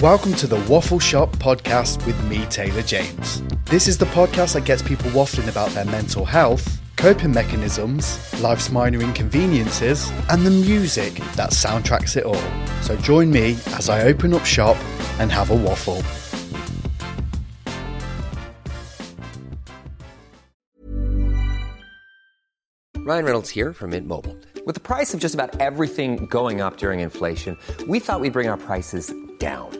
Welcome to the Waffle Shop podcast with me, Taylor James. This is the podcast that gets people waffling about their mental health, coping mechanisms, life's minor inconveniences, and the music that soundtracks it all. So join me as I open up shop and have a waffle. Ryan Reynolds here from Mint Mobile. With the price of just about everything going up during inflation, we thought we'd bring our prices down.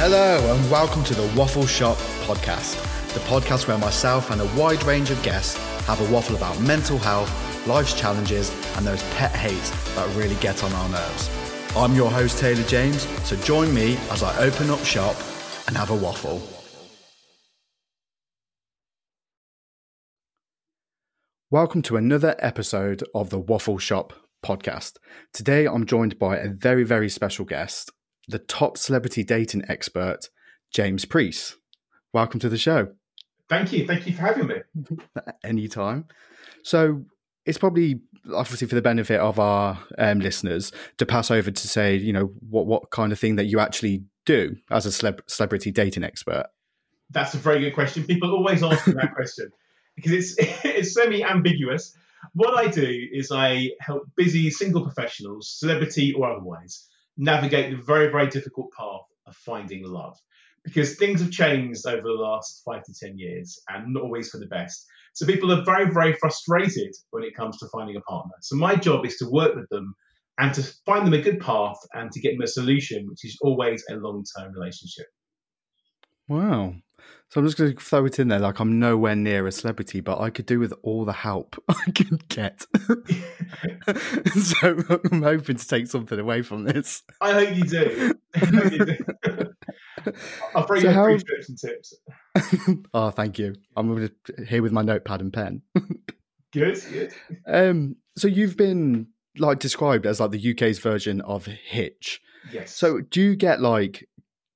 Hello, and welcome to the Waffle Shop podcast, the podcast where myself and a wide range of guests have a waffle about mental health, life's challenges, and those pet hates that really get on our nerves. I'm your host, Taylor James, so join me as I open up shop and have a waffle. Welcome to another episode of the Waffle Shop podcast. Today I'm joined by a very, very special guest, the top celebrity dating expert, James Preece. Welcome to the show. Thank you. Thank you for having me. Anytime. So it's probably obviously for the benefit of our um, listeners to pass over to say, you know, what what kind of thing that you actually do as a celeb- celebrity dating expert. That's a very good question. People always ask me that question because it's it's semi ambiguous. What I do is I help busy single professionals, celebrity or otherwise, navigate the very very difficult path of finding love because things have changed over the last five to ten years and not always for the best. So people are very very frustrated when it comes to finding a partner. So my job is to work with them and to find them a good path and to get them a solution, which is always a long term relationship. Wow. So I'm just going to throw it in there. Like I'm nowhere near a celebrity, but I could do with all the help I can get. so I'm hoping to take something away from this. I hope you do. I hope you do. I'll bring So you how- and tips. oh, thank you. I'm here with my notepad and pen. Good, good. um, so you've been like described as like the UK's version of Hitch. Yes. So do you get like,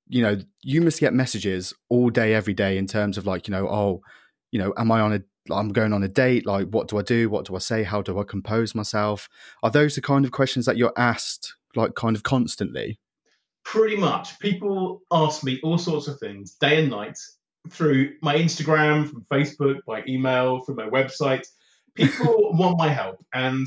you know, you must get messages all day, every day in terms of like, you know, oh, you know, am I on a, I'm going on a date. Like, what do I do? What do I say? How do I compose myself? Are those the kind of questions that you're asked like kind of constantly? pretty much people ask me all sorts of things day and night through my Instagram, from Facebook, by email, through my website. People want my help. And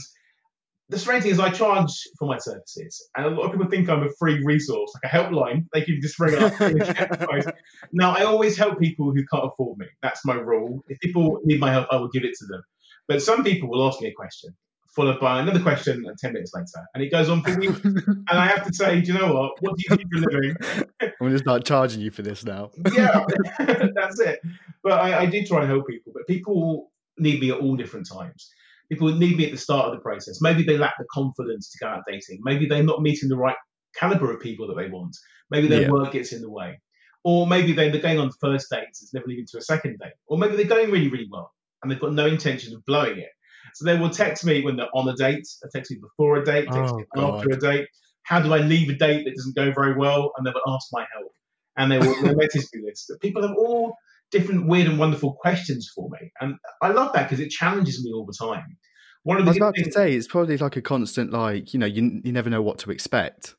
the strange thing is, I charge for my services. And a lot of people think I'm a free resource, like a helpline. They can just ring up. and get advice. now, I always help people who can't afford me. That's my rule. If people need my help, I will give it to them. But some people will ask me a question, followed by another question and 10 minutes later. And it goes on for weeks. and I have to say, do you know what? What do you do for a living? I'm going to start charging you for this now. yeah, that's it. But I, I did try and help people, but people need me at all different times. People would need me at the start of the process. Maybe they lack the confidence to go out dating. Maybe they're not meeting the right caliber of people that they want. Maybe their Yeah. work gets in the way. Or maybe they're going on first dates, it's never leading to a second date. Or maybe they're going really, really well and they've got no intention of blowing it. So they will text me when they're on a date. They text me before a date, text Oh, me after God. a date. How do I leave a date that doesn't go very well? And they will ask my help. And they will they message me this. But people have all different weird and wonderful questions for me. And I love that because it challenges me all the time. One of the was good about to things- say it's probably like a constant, like you know, you you never know what to expect.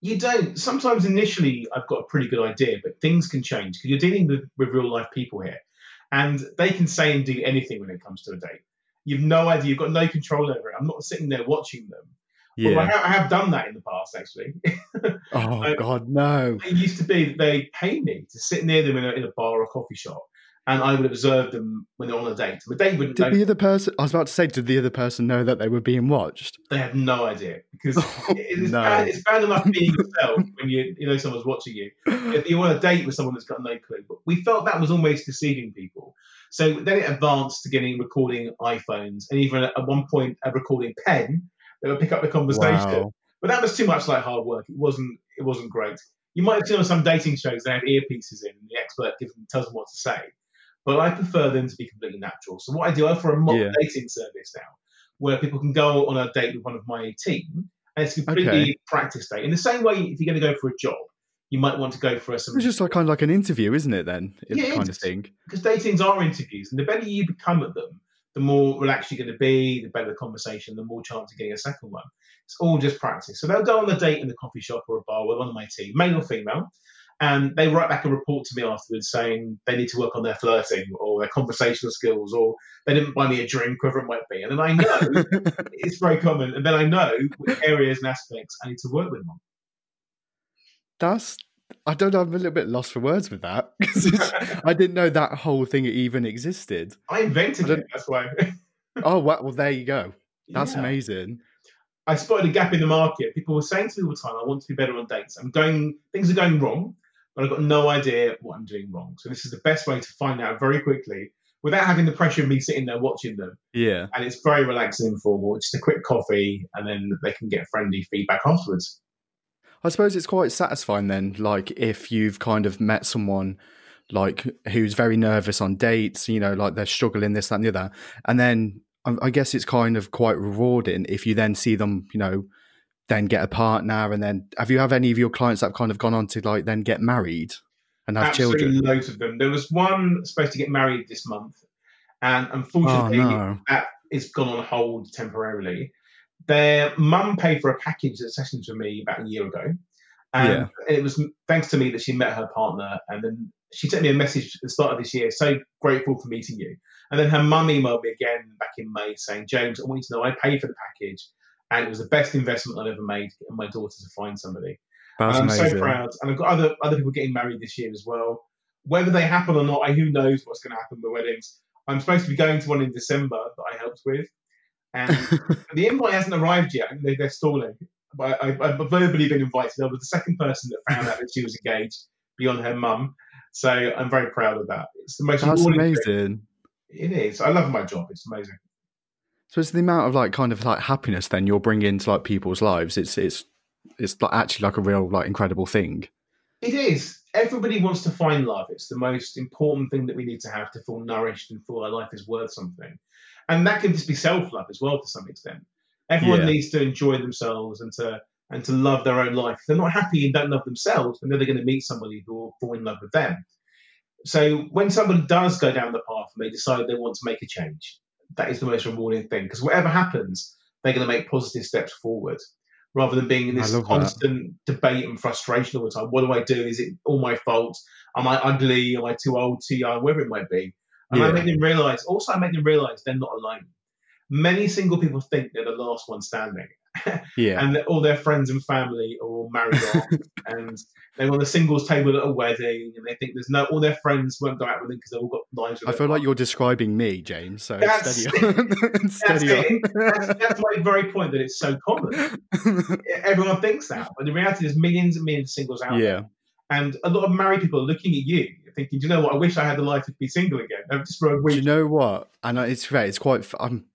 You don't. Sometimes initially I've got a pretty good idea, but things can change because you're dealing with, with real life people here. And they can say and do anything when it comes to a date. You've no idea. You've got no control over it. I'm not sitting there watching them. Although I, Yeah. have, I have done that in the past, actually. Oh I- God, no. it used to be that they pay me to sit near them in a, in a bar or a coffee shop, and I would observe them when they're on a date. The date wouldn't know. Did the other person? I was about to say, did the other person know that they were being watched? They have no idea because Oh, it's, no. bad, it's bad enough being yourself when you you know someone's watching you. If you want a date with someone that's got no clue, but we felt that was almost deceiving people. So then it advanced to getting recording iPhones and even at one point a recording pen that would pick up the conversation. Wow. But that was too much like hard work. It wasn't. It wasn't great. You might have seen on some dating shows they have earpieces in, and the expert gives them, tells them what to say. But I prefer them to be completely natural. So what I do, I offer a mock Yeah. dating service now, where people can go on a date with one of my team, and it's a completely Okay. practice date. In the same way, if you're going to go for a job, you might want to go for some It's just like kind of like an interview, isn't it? Then, Yeah, kind of thing. because datings are interviews, and the better you become at them, the more relaxed you're going to be, the better the conversation, the more chance of getting a second one. It's all just practice. So they'll go on a date in the coffee shop or a bar with one of my team, male or female, and they write back a report to me afterwards saying they need to work on their flirting or their conversational skills or they didn't buy me a drink, whatever it might be. And then I know it's very common, and then I know which areas and aspects I need to work with them on. That's. I don't know. I'm a little bit lost for words with that 'cause it's- I didn't know that whole thing even existed. I invented I it. That's why. Oh well, well there you go. That's Yeah. amazing. I spotted a gap in the market. People were saying to me all the time, I want to be better on dates. I'm going, things are going wrong, but I've got no idea what I'm doing wrong. So this is the best way to find out very quickly without having the pressure of me sitting there watching them. Yeah. And it's very relaxing and informal. Just a quick coffee and then they can get friendly feedback afterwards. I suppose it's quite satisfying then, like if you've kind of met someone like who's very nervous on dates, you know, like they're struggling this, that, and the other, and then I, I guess it's kind of quite rewarding if you then see them, you know, then get a partner, and then have you have any of your clients that have kind of gone on to like then get married and have Absolutely children? loads of them. There was one supposed to get married this month, and Oh unfortunately, no! that is gone on hold temporarily. Their mum paid for a package of sessions with me about a year ago. And Yeah. it was thanks to me that she met her partner. And then she sent me a message at the start of this year, so grateful for meeting you. And then her mum emailed me again back in May saying, James, I want you to know I paid for the package and it was the best investment I've ever made getting my daughter to find somebody. That's and I'm amazing. so proud. And I've got other other people getting married this year as well. Whether they happen or not, I who knows what's going to happen with weddings. I'm supposed to be going to one in December that I helped with, and the invite hasn't arrived yet. They, they're stalling. But I, I've verbally been invited. I was the second person that found out that she was engaged beyond her mum. So I'm very proud of that. It's the most That's rewarding thing. amazing. It is. I love my job. It's amazing. So it's the amount of like kind of like happiness then you're bringing to like people's lives. It's it's it's like actually like a real like incredible thing. It is. Everybody wants to find love. It's the most important thing that we need to have to feel nourished and feel our life is worth something. And that can just be self love as well to some extent. Everyone Yeah. needs to enjoy themselves and to and to love their own life. If they're not happy and don't love themselves, then they're going to meet somebody who will fall in love with them. So when someone does go down the path and they decide they want to make a change, that is the most rewarding thing because whatever happens, they're going to make positive steps forward rather than being in this love that. constant debate and frustration all the time. What do I do? Is it all my fault? Am I ugly? Am I too old, too young? Whatever it might be. And I Yeah. make them realize, also, I make them realize they're not alone. Many single people think they're the last one standing, Yeah. and all their friends and family are all married off, and they're on the singles table at a wedding, and they think there's no all their friends won't go out with them because they've all got lives. I feel like you're describing me, James. So That's- steady on. That's steady on. That's, that's my very point that it's so common. Everyone thinks that, but the reality is millions and millions of singles out there. And a lot of married people are looking at you, thinking, "Do you know what? I wish I had the life to be single again, uh, just for a Do week." you know what? And it's fair. It's quite. I'm.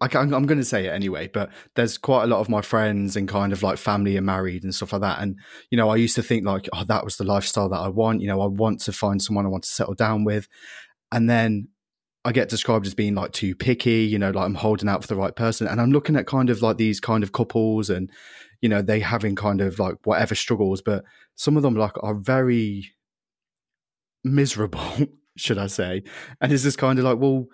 I can, I'm going to say it anyway, but there's quite a lot of my friends and kind of like family and married and stuff like that. And you know, I used to think like, oh, that was the lifestyle that I want. You know, I want to find someone I want to settle down with, and then I get described as being like too picky, you know, like I'm holding out for the right person. And I'm looking at kind of like these kind of couples and, you know, they having kind of like whatever struggles, but some of them like are very miserable, should I say. And it's just kind of like, well,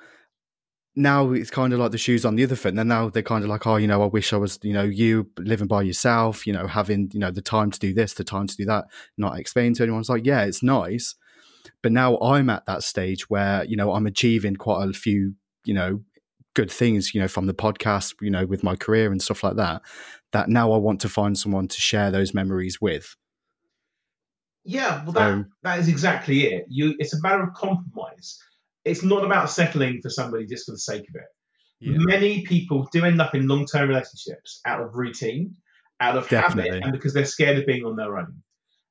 now it's kind of like the shoes on the other foot. And then now they're kind of like, oh, you know, I wish I was, you know, you living by yourself, you know, having, you know, the time to do this, the time to do that, not explaining to anyone. It's like, yeah, it's nice. But now I'm at that stage where, you know, I'm achieving quite a few, you know, good things, you know, from the podcast, you know, with my career and stuff like that, that now I want to find someone to share those memories with. Yeah, well, that, that is exactly it. You, it's a matter of compromise. It's not about settling for somebody just for the sake of it. Many people do end up in long-term relationships out of routine, out of Definitely. habit, and because they're scared of being on their own.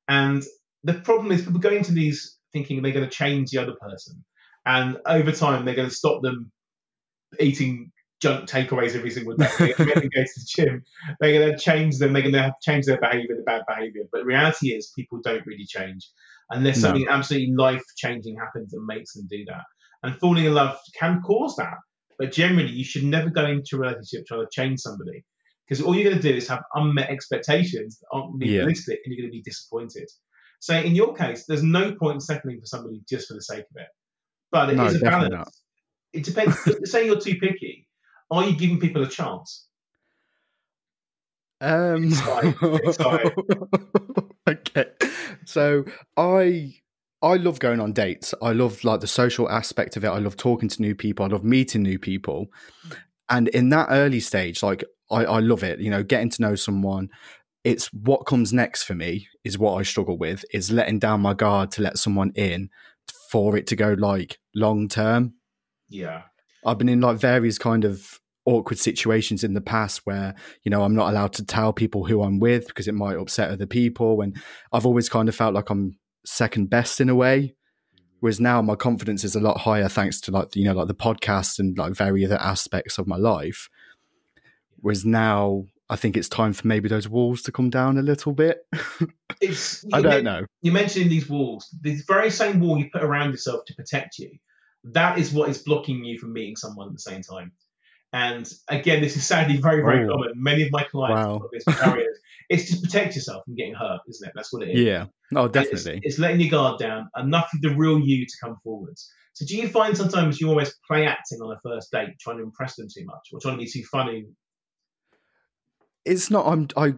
And the problem is, people go into these thinking they're going to change the other person, and over time they're going to stop them eating junk takeaways every single day. They're going to go to the gym. They're going to change them. They're going to change their behavior, the bad behavior. But reality is, people don't really change unless No. something absolutely life changing happens that makes them do that. And falling in love can cause that. But generally, you should never go into a relationship trying to change somebody because all you're going to do is have unmet expectations that aren't Yeah. realistic and you're going to be disappointed. So, in your case, there's no point in settling for somebody just for the sake of it. But it is No, a definitely balance. It depends. say you're too picky. Are you giving people a chance? Um, Excited, excited. okay, so I I love going on dates. I love like the social aspect of it. I love talking to new people. I love meeting new people, and in that early stage, like I, I love it. You know, getting to know someone. It's what comes next for me is what I struggle with. Is letting down my guard to let someone in for it to go like long term. Yeah. I've been in like various kind of awkward situations in the past where you know I'm not allowed to tell people who I'm with because it might upset other people and I've always kind of felt like I'm second best in a way. Mm-hmm. Whereas now my confidence is a lot higher thanks to like you know like the podcast and like various other aspects of my life. Whereas now I think it's time for maybe those walls to come down a little bit. It's, I don't men- know. You're mentioning these walls. The very same wall you put around yourself to protect you, that is what is blocking you from meeting someone at the same time. And again, this is sadly very, very Oh. common. Many of my clients Wow. have this barriers. It's to protect yourself from getting hurt, isn't it? That's what it is. yeah oh And it's- definitely It's, letting your guard down, enough of the real you to come forwards. So do you find sometimes you almost play acting on a first date, trying to impress them too much, or trying to be too funny? it's not i'm i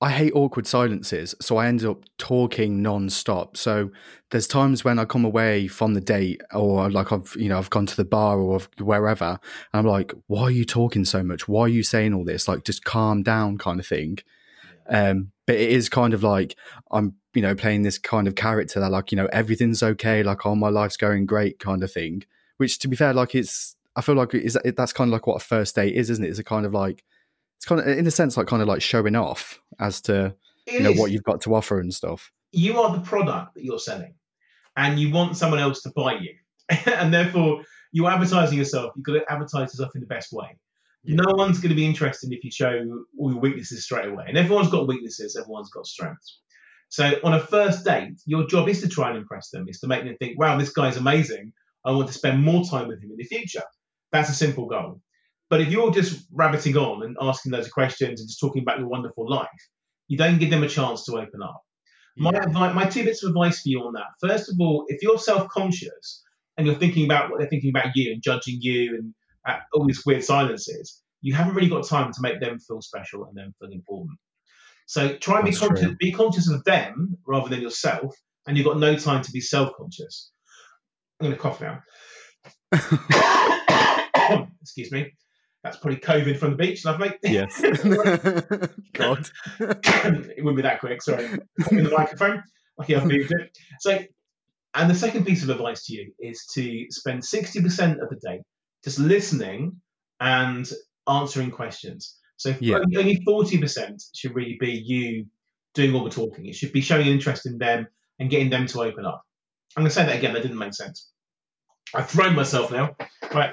i hate awkward silences so i end up talking non-stop. So there's times when i come away from the date or like i've you know i've gone to the bar or wherever and i'm like why are you talking so much? Why are you saying all this? Like just calm down kind of thing um but it is kind of like i'm you know playing this kind of character that like you know everything's okay like all my life's going great kind of thing. Which to be fair like it's i feel like is that's kind of like what a first date is isn't it? It's a kind of like it's kind of in a sense like kind of like showing off as to It you know is. what you've got to offer and stuff. You are the product that you're selling and you want someone else to buy you. And therefore you're advertising yourself you've got to advertise yourself in the best way. No one's going to be interested if you show all your weaknesses straight away and everyone's got weaknesses everyone's got strengths. So on a first date your job is to try and impress them is to make them think wow this guy's amazing. I want to spend more time with him in the future. That's a simple goal but if you're just rabbiting on and asking loads of questions and just talking about your wonderful life you don't give them a chance to open up my, advi- my two bits of advice for you on that. First of all, if you're self-conscious and you're thinking about what they're thinking about you and judging you and uh, all these weird silences, you haven't really got time to make them feel special and them feel important. So try and be That's conscious, true. be conscious of them rather than yourself, and you've got no time to be self-conscious. I'm going to cough now. Excuse me. That's probably COVID from the beach. Lovely. yes god it wouldn't be that quick. Sorry. In the microphone. Okay, I've moved it. So, and the second piece of advice to you is to spend 60% of the day just listening and answering questions. So, Yeah. only- only 40% should really be you doing all the talking. It should be showing interest in them and getting them to open up. I'm going to say that again. That didn't make sense. I've thrown myself now. Right.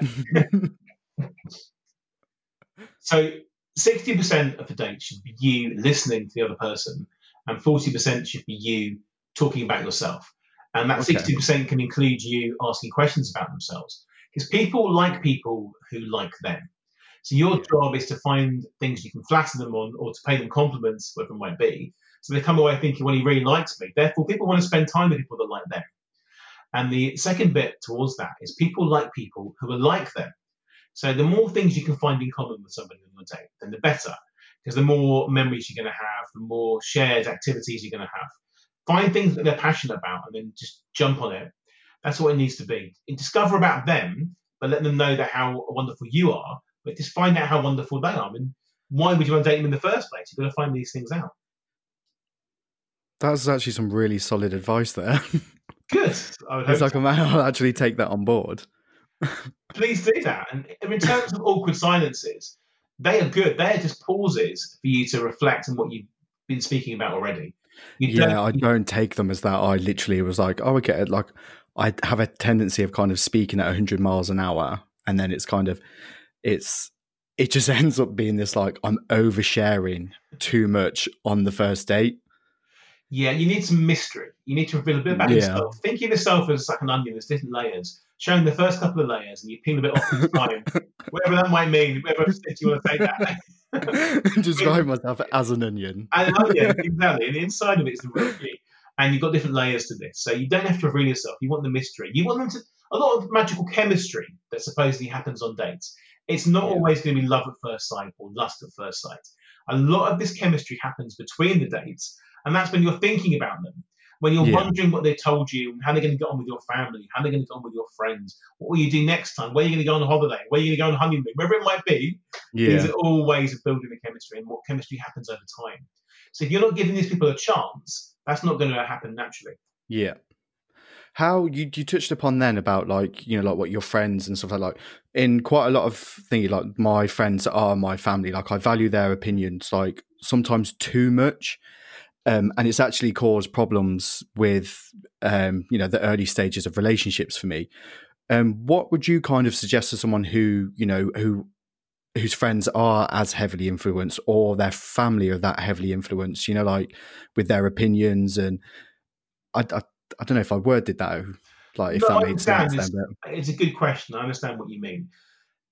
So 60% of the date should be you listening to the other person, and 40% should be you talking about yourself. And that Okay. 60% can include you asking questions about themselves. Because people like people who like them. So your job is to find things you can flatter them on or to pay them compliments, whatever it might be. So they come away thinking, well, he really likes me. Therefore, people want to spend time with people that like them. And the second bit towards that is people like people who are like them. So the more things you can find in common with somebody on your date, then the better. Because the more memories you're going to have, the more shared activities you're going to have. Find things that they're passionate about and then just jump on it. That's what it needs to be. And discover about them, but let them know that how wonderful you are but just find out how wonderful they are. And why would you want to date them in the first place? You've got to find these things out. That's actually some really solid advice there. Good. it's like so. I'll actually take that on board. Please do that. And in terms of awkward silences, they are good. They're just pauses for you to reflect on what you've been speaking about already. You yeah, don't, I don't take them as that. I literally was like, oh, okay, like I have a tendency of kind of speaking at 100 miles an hour, and then it's kind of it's it just ends up being this like I'm oversharing too much on the first date. Yeah, you need some mystery. You need to reveal a bit about yeah. yourself. Think of yourself as like an onion. There's different layers. Showing the first couple of layers, and you peel a bit off each time, whatever that might mean. Whatever you want to say that. Describe myself as an onion. An onion, exactly. And the inside of it is the real you. And you've got different layers to this. So you don't have to reveal yourself. You want the mystery. You want them to a lot of magical chemistry that supposedly happens on dates it's not yeah. always going to be love at first sight or lust at first sight. A lot of this chemistry happens between the dates, and that's when you're thinking about them. When you're yeah. wondering what they told you, how they're going to get on with your family, how they're going to get on with your friends, what will you do next time, where are you going to go on holiday, where are you going to go on honeymoon, wherever it might be. Yeah. These are all ways of building the chemistry and what chemistry happens over time. So if you're not giving these people a chance, that's not going to happen naturally. Yeah how you you touched upon then about like you know like what your friends and stuff like like in quite a lot of things like my friends are my family like I value their opinions like sometimes too much um, and it's actually caused problems with um, you know the early stages of relationships for me um, what would you kind of suggest to someone who you know who whose friends are as heavily influenced or their family are that heavily influenced you know like with their opinions and I, I I don't know if I worded that like if no, that made sense. It's, it's, a good question. I understand what you mean.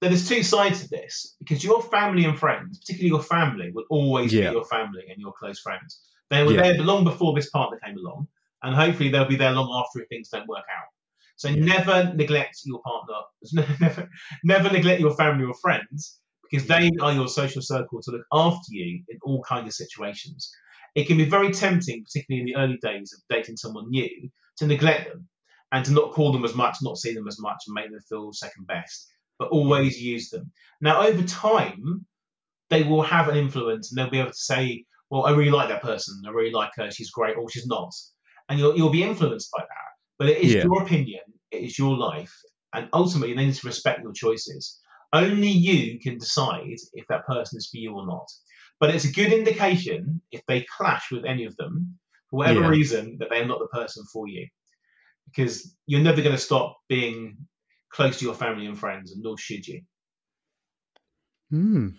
There's two sides to this because your family and friends, particularly your family, will always yeah. be your family and your close friends. They were yeah. there long before this partner came along, and hopefully they'll be there long after if things don't work out. So yeah. never neglect your partner. Never, never neglect your family or friends because they are your social circle to look after you in all kinds of situations it can be very tempting, particularly in the early days of dating someone new, to neglect them and to not call them as much, not see them as much, and make them feel second best, but always use them. Now, over time, they will have an influence and they'll be able to say, Well, I really like that person, I really like her, she's great, or she's not. And you'll, you'll be influenced by that. But it is yeah. your opinion, it is your life, and ultimately, they need to respect your choices. Only you can decide if that person is for you or not. But it's a good indication if they clash with any of them, for whatever yeah. reason, that they're not the person for you. Because you're never going to stop being close to your family and friends, and nor should you. Hmm.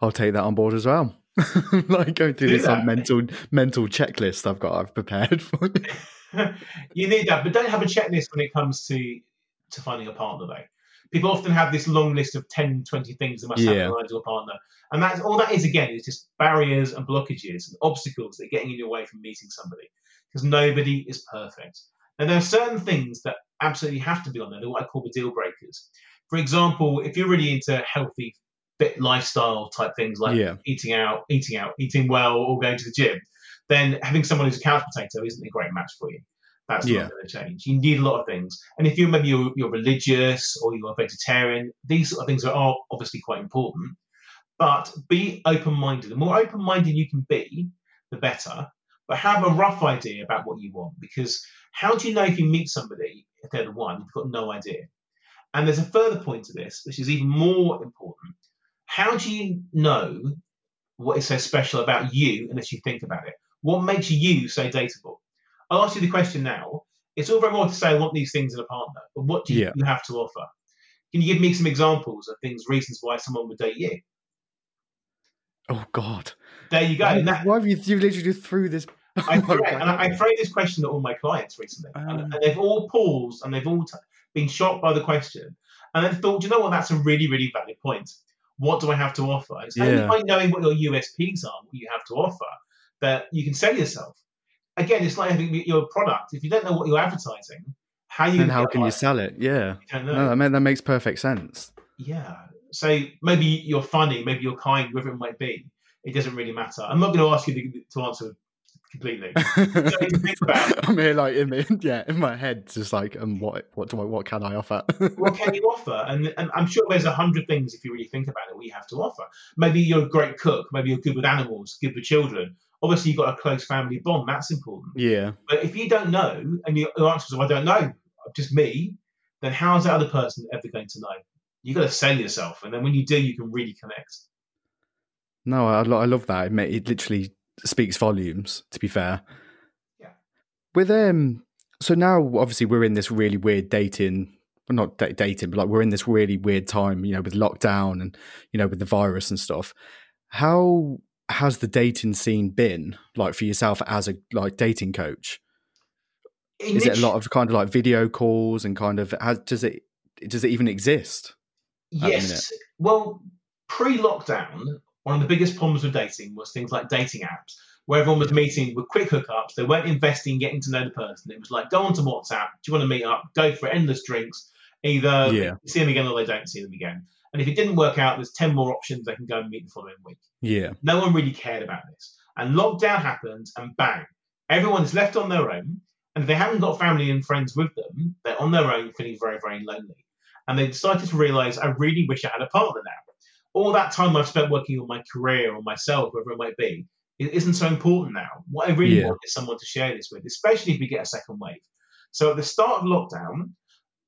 I'll take that on board as well. like going through Do this like, mental mental checklist I've got I've prepared for you. need that, but don't have a checklist when it comes to to finding a partner though people often have this long list of 10, 20 things they must yeah. have in line to a partner. And that's all that is again is just barriers and blockages and obstacles that are getting in your way from meeting somebody. Because nobody is perfect. Now there are certain things that absolutely have to be on there. They're what I call the deal breakers. For example, if you're really into healthy fit lifestyle type things like yeah. eating out, eating out, eating well, or going to the gym, then having someone who's a couch potato isn't a great match for you. That's yeah. not going to change. You need a lot of things. And if you maybe you're, you're religious or you're a vegetarian, these sort of things are obviously quite important. But be open minded. The more open minded you can be, the better. But have a rough idea about what you want because how do you know if you meet somebody if they're the one? You've got no idea. And there's a further point to this, which is even more important. How do you know what is so special about you unless you think about it? What makes you so dateable? I'll ask you the question now. It's all very well to say I want these things in a partner, but what do you, yeah. have to offer? Can you give me some examples of things, reasons why someone would date you? Oh God! There you go. Why, that, why have you, you literally just threw this? I threw, and I, I threw this question to all my clients recently, and, ah. and, they've all paused and they've all t- been shocked by the question. And then thought, "Do you know what? That's a really, really valid point. What do I have to offer? It's only Yeah. by knowing what your USPs are, what you have to offer, that you can sell yourself. Again, it's like having your product. If you don't know what you're advertising, how you And how can you sell it? Yeah. No, that, ma- that makes perfect sense. Yeah. So maybe you're funny, maybe you're kind, whatever it might be. It doesn't really matter. I'm not going to ask you to, to answer completely. Something to think about. I'm here like in my, yeah in my head, just like um, what what do I what can I offer? what can you offer? And, and I'm sure there's a hundred things if you really think about it, we have to offer. Maybe you're a great cook. Maybe you're good with animals, good with children. Obviously, you've got a close family bond. That's important. yeah, But if you don't know, and your answer is, I don't know, just me, then how's that other person ever going to know? You've got to sell yourself. And then when you do, you can really connect. no, I, I love that. It, it literally speaks volumes. To be fair, Yeah. With um, so now obviously we're in this really weird dating. Well, not da- dating, but like we're in this really weird time, you know, with lockdown and you know with the virus and stuff. How has the dating scene been like for yourself as a like dating coach? Is it a lot of kind of like video calls and kind of has, does it does it even exist? Yes. Well, pre-lockdown, one of the biggest problems with dating was things like dating apps, where everyone was meeting with quick hookups. They weren't investing in getting to know the person. It was like, go on to WhatsApp. Do you want to meet up? Go for endless drinks. Either Yeah. see them again or they don't see them again. And if it didn't work out, there's 10 more options they can go and meet the following week. Yeah, No one really cared about this. And lockdown happened, and bang, everyone is left on their own. And if they haven't got family and friends with them, they're on their own, feeling very, very lonely. And they decided to realize, I really wish I had a partner now. All that time I've spent working on my career or myself, whatever it might be, it isn't so important now. What I really Yeah. want is someone to share this with, especially if we get a second wave. So at the start of lockdown,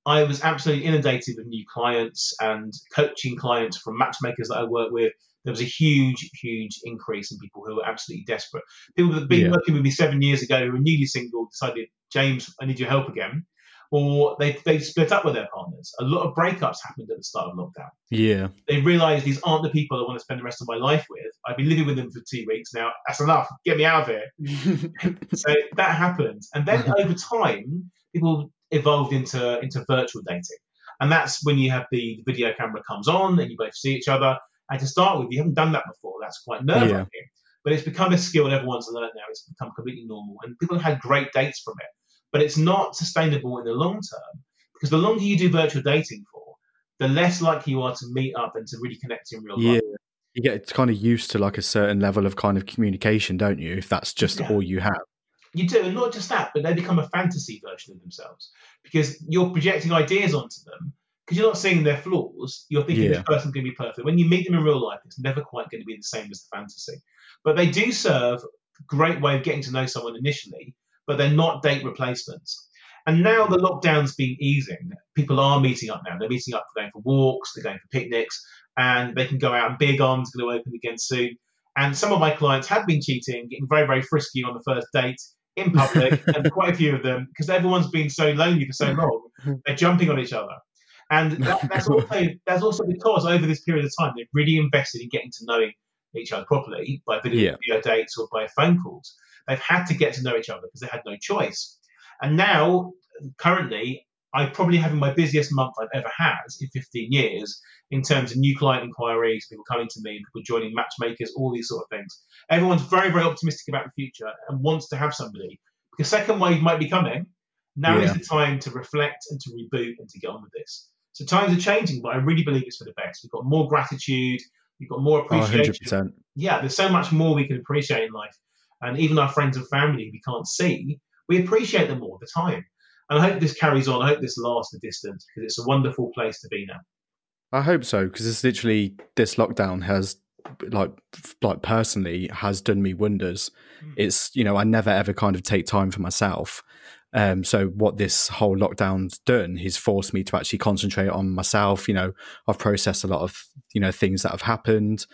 I was absolutely inundated with new clients and coaching clients from matchmakers that I work with. There was a huge, huge increase in people who were absolutely desperate. People that had been Yeah. working with me seven years ago who were newly single decided, James, I need your help again. Or they they split up with their partners. A lot of breakups happened at the start of lockdown. yeah, They realised these aren't the people I want to spend the rest of my life with. I've been living with them for two weeks now. That's enough. Get me out of here so that happened, and then over time, people evolved into into virtual dating, and that's when you have the, video camera comes on and you both see each other. And to start with, you haven't done that before. That's quite nerve wracking, but it's become a skill and everyone's learned now. It's become completely normal, and people have had great dates from it. But it's not sustainable in the long term because the longer you do virtual dating for, the less likely you are to meet up and to really connect in real yeah. life. You get kind of used to like a certain level of kind of communication, don't you? If that's just Yeah. all you have. You do, and not just that, but they become a fantasy version of themselves because you're projecting ideas onto them because you're not seeing their flaws. You're thinking Yeah. this person's going to be perfect. When you meet them in real life, it's never quite going to be the same as the fantasy. But they do serve a great way of getting to know someone initially, but they're not date replacements. And now the lockdown's been easing. People are meeting up now. They're meeting up for going for walks, they're going for picnics, and they can go out. And beer gardens going to open again soon. And some of my clients have been cheating, getting very, very frisky on the first date in public, and quite a few of them, because everyone's been so lonely for so long, they're jumping on each other. And that, that's also that's also because over this period of time, they've really invested in getting to knowing each other properly by video, Yeah. video dates or by phone calls. They've had to get to know each other because they had no choice. And now, currently, I'm probably having my busiest month I've ever had in 15 years in terms of new client inquiries, people coming to me, people joining matchmakers, all these sort of things. Everyone's very, very optimistic about the future and wants to have somebody because second wave might be coming. Now is the time to reflect and to reboot and to get on with this. So times are changing, but I really believe it's for the best. We've got more gratitude, we've got more Oh, appreciation. 100%. yeah, there's so much more we can appreciate in life. And even our friends and family we can't see, we appreciate them all the time. And I hope this carries on. I hope this lasts the distance because it's a wonderful place to be now. I hope so because it's literally this lockdown has like like personally has done me wonders. Mm. It's you know I never ever kind of take time for myself. Um, so what this whole lockdown's done is forced me to actually concentrate on myself. You know, I've processed a lot of you know things that have happened,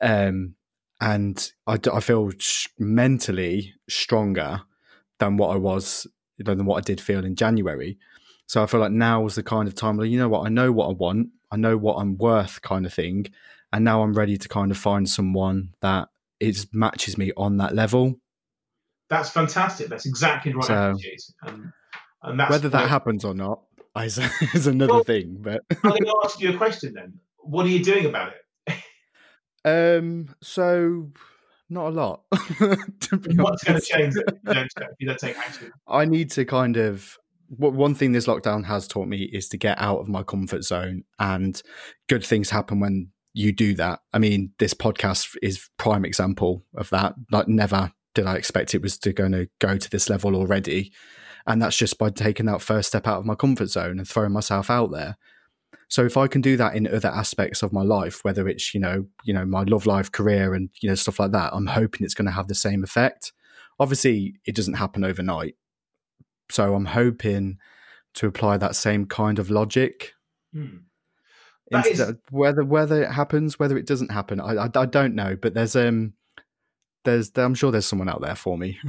um, and I feel mentally stronger than what I was than what I did feel in January. So I feel like now is the kind of time where you know what I know what I want, I know what I'm worth, kind of thing, and now I'm ready to kind of find someone that is matches me on that level. That's fantastic. That's exactly the right So- attitude. And, Whether that happens or not, is, is another Well, thing. But I'm going to ask you a question then. What are you doing about it? Um, so not a lot. to be What's going to change it you don't, you don't take action? I need to kind of. One thing this lockdown has taught me is to get out of my comfort zone, and good things happen when you do that. I mean, this podcast is prime example of that. Like, never did I expect it was to going to go to this level already, and that's just by taking that first step out of my comfort zone and throwing myself out there. So if I can do that in other aspects of my life, whether it's you know you know my love life, career, and you know stuff like that, I'm hoping it's going to have the same effect. Obviously, it doesn't happen overnight, so I'm hoping to apply that same kind of logic. Hmm. Is- whether whether it happens, whether it doesn't happen, I, I I don't know. But there's um there's I'm sure there's someone out there for me.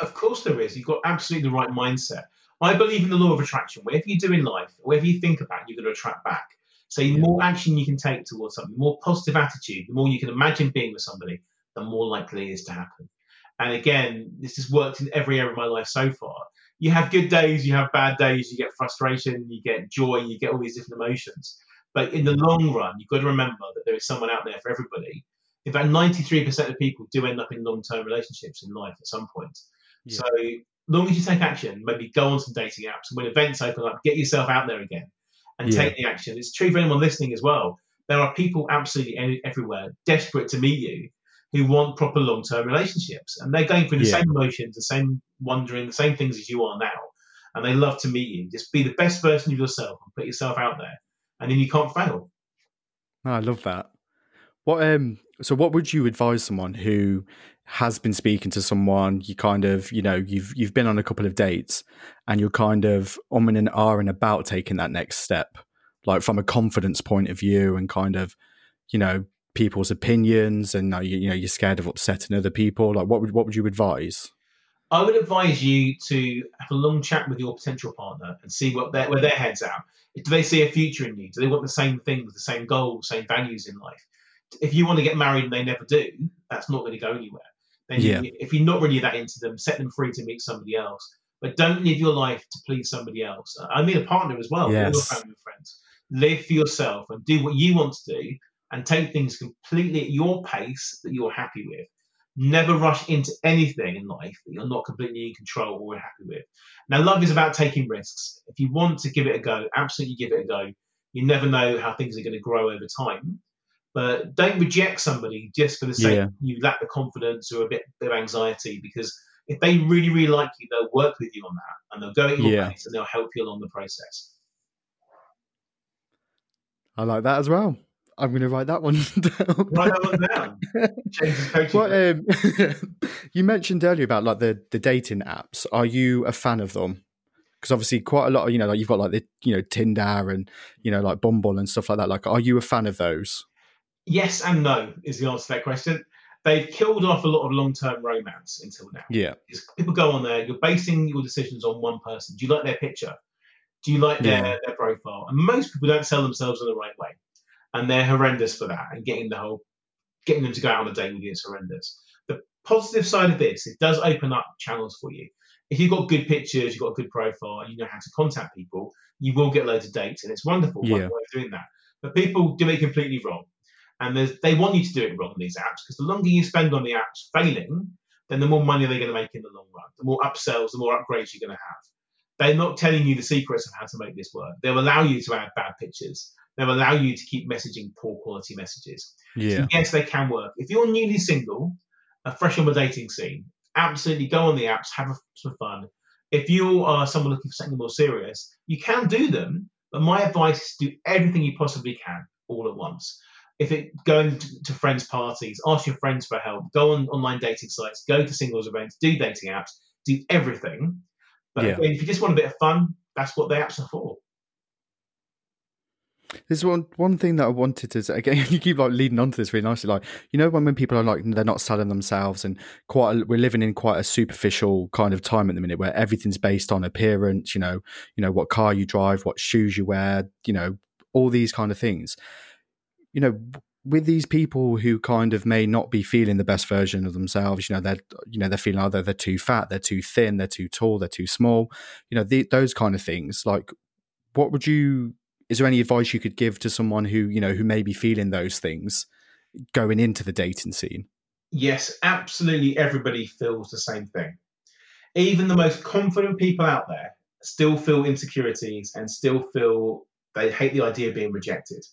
Of course there is. You've got absolutely the right mindset. I believe in the law of attraction. Whatever you do in life, whatever you think about, you're going to attract back. So the more action you can take towards something, the more positive attitude, the more you can imagine being with somebody, the more likely it is to happen. And again, this has worked in every area of my life so far. You have good days, you have bad days, you get frustration, you get joy, you get all these different emotions. But in the long run, you've got to remember that there is someone out there for everybody. In fact, 93% of people do end up in long term relationships in life at some point. So, long as you take action, maybe go on some dating apps. And when events open up, get yourself out there again and Yeah. take the action. It's true for anyone listening as well. There are people absolutely any- everywhere desperate to meet you who want proper long term relationships. And they're going through the Yeah. same emotions, the same wondering, the same things as you are now. And they love to meet you. Just be the best version of yourself and put yourself out there. And then you can't fail. Oh, I love that. What um so what would you advise someone who has been speaking to someone, you kind of, you know, you've you've been on a couple of dates and you're kind of umming and ahhing about taking that next step, like from a confidence point of view and kind of, you know, people's opinions and uh, you, you know, you're scared of upsetting other people. Like what would what would you advise? I would advise you to have a long chat with your potential partner and see what their, where their head's at. Do they see a future in you? Do they want the same things, the same goals, same values in life? If you want to get married and they never do, that's not going to go anywhere. Then Yeah. you, if you're not really that into them, set them free to meet somebody else. But don't live your life to please somebody else. I mean, a partner as well, all your family and friends. Live for yourself and do what you want to do and take things completely at your pace that you're happy with never rush into anything in life that you're not completely in control or happy with. Now, love is about taking risks. If you want to give it a go, absolutely give it a go. You never know how things are going to grow over time. But don't reject somebody just for the sake Yeah. you lack the confidence or a bit, bit of anxiety because if they really, really like you, they'll work with you on that and they'll go at your Yeah. pace and they'll help you along the process. I like that as well. I'm going to write that one down. Write that one down. James' What um, you mentioned earlier about like the the dating apps. Are you a fan of them? Because obviously, quite a lot of you know, like you've got like the you know Tinder and you know like Bumble and stuff like that. Like, are you a fan of those? Yes and no is the answer to that question. They've killed off a lot of long term romance until now. Yeah, people go on there, you're basing your decisions on one person. Do you like their picture? Do you like their, Yeah. their profile? And most people don't sell themselves in the right way. And they're horrendous for that. And getting the whole getting them to go out on a date with you is horrendous. The positive side of this, it does open up channels for you. If you've got good pictures, you've got a good profile, and you know how to contact people, you will get loads of dates, and it's wonderful one Yeah. way of doing that. But people do it completely wrong. And there's, they want you to do it wrong, on these apps, because the longer you spend on the apps failing, then the more money they're going to make in the long run. The more upsells, the more upgrades you're going to have. They're not telling you the secrets of how to make this work. They'll allow you to add bad pictures. They'll allow you to keep messaging poor quality messages. yeah, So yes, they can work. If you're newly single, uh, fresh on the dating scene, absolutely go on the apps, have some fun. If you are someone looking for something more serious, you can do them. But my advice is do everything you possibly can all at once. If it going to, friends' parties, ask your friends for help, go on online dating sites, go to singles events, do dating apps, do everything. But Yeah. if you just want a bit of fun, that's what the apps are for. There's one one thing that I wanted to say again. You keep like leading on to this really nicely. Like you know when when people are like they're not selling themselves, and quite a, we're living in quite a superficial kind of time at the minute where everything's based on appearance. You know, you know what car you drive, what shoes you wear. You know all these kind of things. You know with these people who kind of may not be feeling the best version of themselves. You know they're you know they're feeling either they're too fat, they're too thin, they're too tall, they're too small. You know the, those kind of things. Like what would you? Is there any advice you could give to someone who you know who may be feeling those things going into the dating scene? Yes, absolutely. Everybody feels the same thing. Even the most confident people out there still feel insecurities and still feel they hate the idea of being rejected.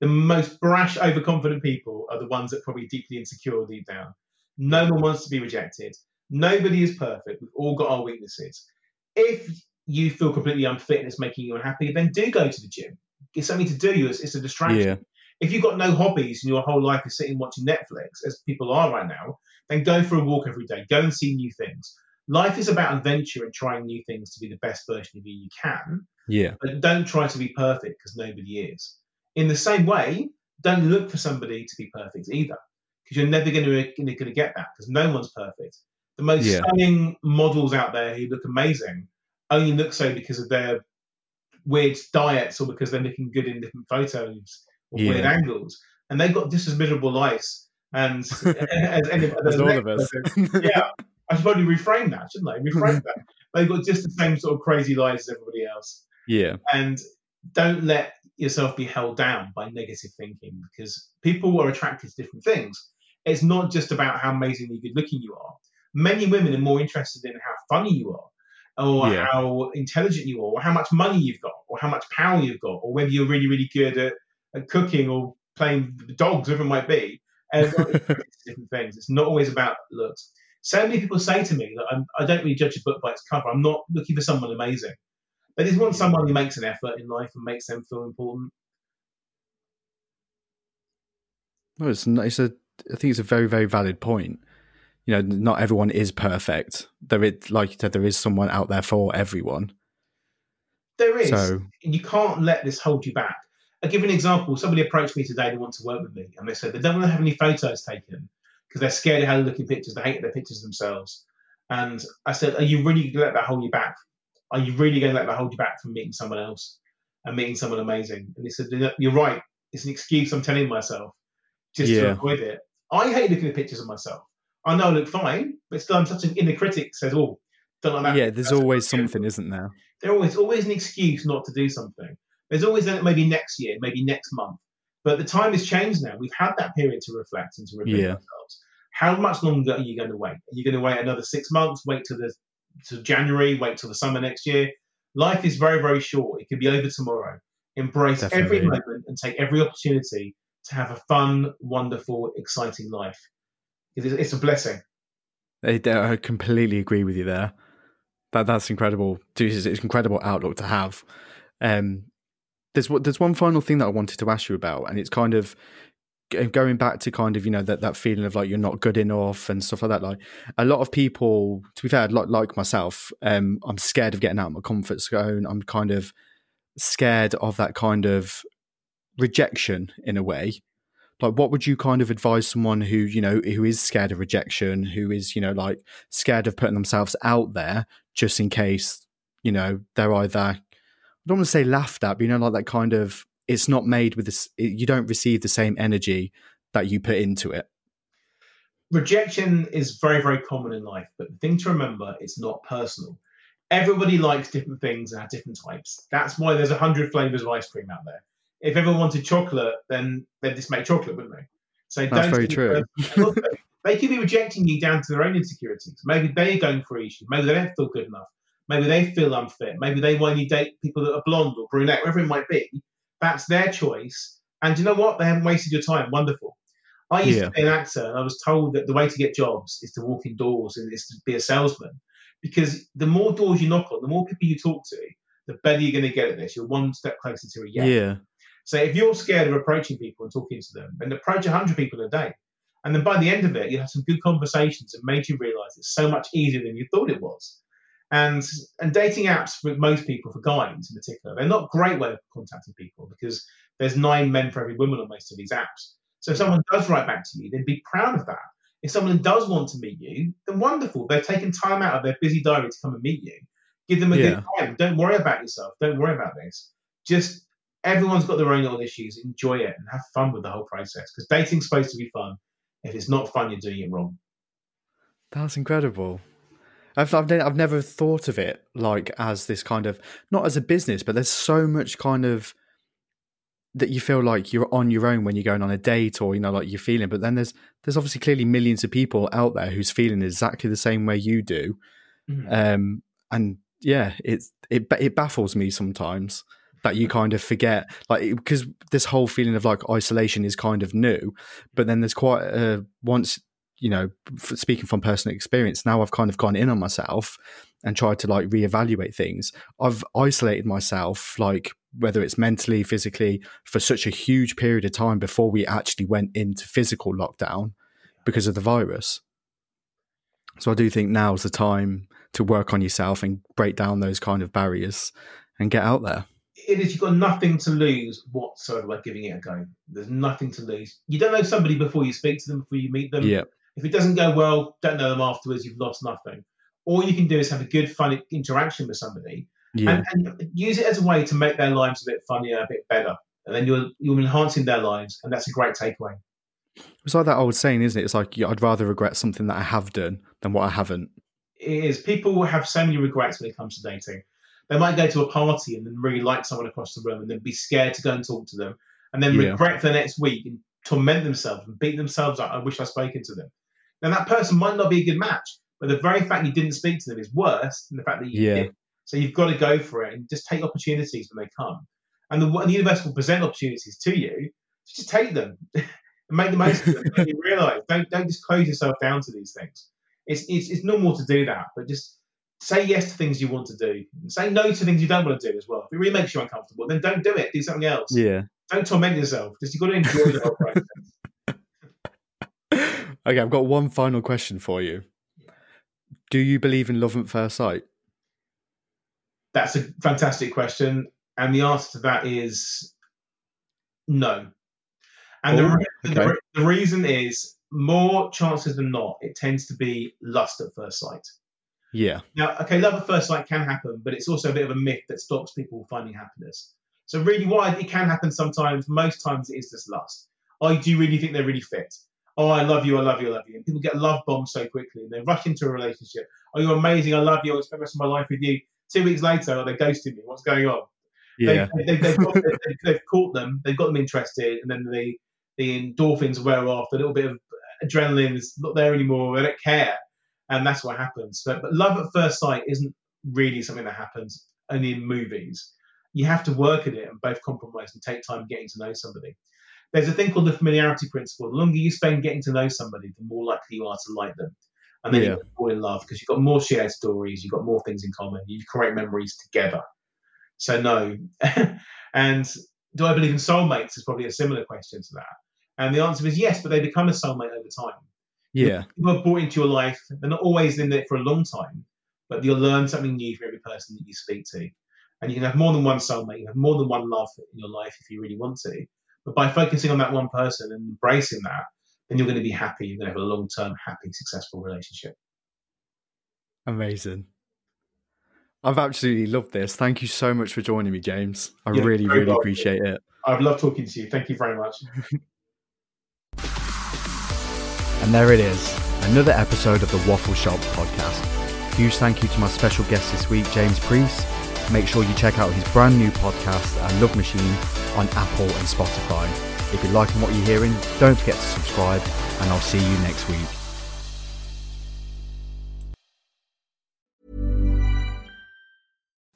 The most brash, overconfident people are the ones that probably deeply insecure deep down. No one wants to be rejected. Nobody is perfect. We've all got our weaknesses. If you feel completely unfit and it's making you unhappy, then do go to the gym. It's something to do. It's, it's a distraction. Yeah. If you've got no hobbies and your whole life is sitting watching Netflix, as people are right now, then go for a walk every day. Go and see new things. Life is about adventure and trying new things to be the best version of you you can. Yeah. But don't try to be perfect because nobody is. In the same way, don't look for somebody to be perfect either because you're never going to, going to get that because no one's perfect. The most Yeah. stunning models out there who look amazing only look so because of their weird diets or because they're looking good in different photos or weird angles. And they've got just as miserable lives. And as, any, As all of us. person. yeah, I should probably reframe that, shouldn't I? Reframe that. They've got just the same sort of crazy lives as everybody else. Yeah. And don't let yourself be held down by negative thinking because people are attracted to different things. It's not just about how amazingly good looking you are. Many women are more interested in how funny you are, or Yeah. how intelligent you are, or how much money you've got, or how much power you've got, or whether you're really, really good at, at cooking or playing dogs, whatever it might be. Everyone is attracted to different things. It's not always about looks. So many people say to me that I'm, I don't really judge a book by its cover. I'm not looking for someone amazing. They just want someone who makes an effort in life and makes them feel important. No, it's not, it's a. I think it's a very very valid point. You know, not everyone is perfect. There is, like you said, there is someone out there for everyone. There is. So- you can't let this hold you back. I'll give you an example. Somebody approached me today, they want to work with me, and they said they don't want to have any photos taken because they're scared of how they look in pictures. They hate their pictures themselves. And I said, Are you really going to let that hold you back? Are you really going to let that hold you back from meeting someone else and meeting someone amazing? And he said, You're right. It's an excuse I'm telling myself just to avoid it. I hate looking at pictures of myself. I know I look fine, but still, I'm such an inner critic says, Oh, don't like that. yeah, there's That's always something, isn't there? There's always always an excuse not to do something. There's always maybe next year, maybe next month. But the time has changed now. We've had that period to reflect and to rebuild Yeah. ourselves. How much longer are you going to wait? Are you going to wait another six months? Wait till the to January? Wait till the summer next year? Life is very very short. It could be over tomorrow. Embrace every moment and take every opportunity to have a fun, wonderful, exciting life. It is, it's a blessing. I, I completely agree with you there. That that's incredible. It's it's an incredible outlook to have. Um, there's one- there's one final thing that I wanted to ask you about, and it's kind of going back to kind of you know that that feeling of like you're not good enough and stuff like that. Like a lot of people, to be fair, like like myself, um, I'm scared of getting out of my comfort zone. I'm kind of scared of that kind of rejection in a way like what would you kind of advise someone who you know who is scared of rejection who is you know like scared of putting themselves out there just in case you know they're either i don't want to say laughed at but you know like that kind of it's not made with this you don't receive the same energy that you put into it. Rejection is very very common in life but the thing to remember it's not personal. Everybody likes different things and have different types. That's why there's a hundred flavors of ice cream out there. If everyone wanted chocolate then they'd just make chocolate wouldn't they? So That's don't very true. they could be rejecting you down to their own insecurities. Maybe they're going for issues. Maybe they don't feel good enough. Maybe they feel unfit. Maybe they want you date people that are blonde or brunette whatever it might be that's their choice and you know what they haven't wasted your time wonderful I used Yeah. to be an actor, and I was told that the way to get jobs is to walk indoors and is to be a salesman. Because the more doors you knock on, the more people you talk to, the better you're going to get at this. You're one step closer to a yes. yeah So if you're scared of approaching people and talking to them, then approach 100 people a day. And then by the end of it, you have some good conversations and made you realize it's so much easier than you thought it was. And and dating apps for most people, for guys in particular, they're not great way of contacting people because there's nine men for every woman on most of these apps. So if someone does write back to you, then be proud of that. If someone does want to meet you, then wonderful. They've taken time out of their busy diary to come and meet you. Give them a Yeah. good time. Don't worry about yourself. Don't worry about this. Just everyone's got their own little issues. Enjoy it and have fun with the whole process because dating's supposed to be fun. If it's not fun, you're doing it wrong. That's incredible. I've, I've I've never thought of it like as this kind of not as a business, but there's so much kind of that you feel like you're on your own when you're going on a date or you know like you're feeling but then there's there's obviously clearly millions of people out there who's feeling exactly the same way you do Mhm. um and yeah it's it it baffles me sometimes that you kind of forget like because this whole feeling of like isolation is kind of new but then there's quite a once you know speaking from personal experience now i've kind of gone in on myself and tried to like reevaluate things i've isolated myself like whether it's mentally physically for such a huge period of time before we actually went into physical lockdown because of the virus so i do think now's the time to work on yourself and break down those kind of barriers and get out there it is you've got nothing to lose whatsoever by giving it a go. There's nothing to lose. You don't know somebody before you speak to them, before you meet them. yeah If it doesn't go well, don't know them afterwards. You've lost nothing. All you can do is have a good, fun interaction with somebody, yeah and, and use it as a way to make their lives a bit funnier, a bit better, and then you're you're enhancing their lives, and that's a great takeaway. It's like that old saying, isn't it? It's like yeah, I'd rather regret something that I have done than what I haven't. It is people have so many regrets when it comes to dating. They might go to a party and then really like someone across the room, and then be scared to go and talk to them, and then Yeah. regret for the next week and torment themselves and beat themselves up. I wish I'd spoken to them. Now that person might not be a good match, but the very fact you didn't speak to them is worse than the fact that you Yeah. did. So you've got to go for it and just take opportunities when they come. And the, and the universe will present opportunities to you. So just take them and make the most of them. and you realise don't don't just close yourself down to these things. It's, it's it's normal to do that, but just say yes to things you want to do. And say no to things you don't want to do as well. If it really makes you uncomfortable, then don't do it. Do something else. Yeah. Don't torment yourself. Just you've got to enjoy the whole process. Okay, I've got one final question for you. Do you believe in love at first sight? That's a fantastic question, and the answer to that is no. And the, Oh, the okay. re- the reason is more chances than not, it tends to be lust at first sight. Yeah. Now, okay, love at first sight can happen, but it's also a bit of a myth that stops people finding happiness. So, really, why it can happen sometimes, most times it is just lust. I do really think they're really fit? Oh, I love you, I love you, I love you. And people get love bombed so quickly and they rush into a relationship. Oh, you're amazing, I love you, I'll spend the rest of my life with you. Two weeks later, oh, they're ghosting me. What's going on? Yeah. They, they, they've, got, they've, they've caught them, they've got them interested, and then the, the endorphins wear off, the little bit of adrenaline is not there anymore, they don't care. And that's what happens. But, but love at first sight isn't really something that happens only in movies. You have to work at it and both compromise and take time getting to know somebody. There's a thing called the familiarity principle. The longer you spend getting to know somebody, the more likely you are to like them. And then Yeah. you fall in love because you've got more shared stories, you've got more things in common, you create memories together. So no. and do I believe in soulmates is probably a similar question to that. And the answer is yes, but they become a soulmate over time. Yeah. People are brought into your life. They're not always in it for a long time, but you'll learn something new from every person that you speak to. And you can have more than one soulmate, you have more than one love in your life if you really want to. But by focusing on that one person and embracing that, then you're going to be happy. You're going to have a long term, happy, successful relationship. Amazing. I've absolutely loved this. Thank you so much for joining me, James. I Yeah, really, really welcome. appreciate it. I've loved talking to you. Thank you very much. And there it is, another episode of the Waffle Shop podcast. Huge thank you to my special guest this week, James Preece. Make sure you check out his brand new podcast, uh, Love Machine, on Apple and Spotify. If you're liking what you're hearing, don't forget to subscribe, and I'll see you next week.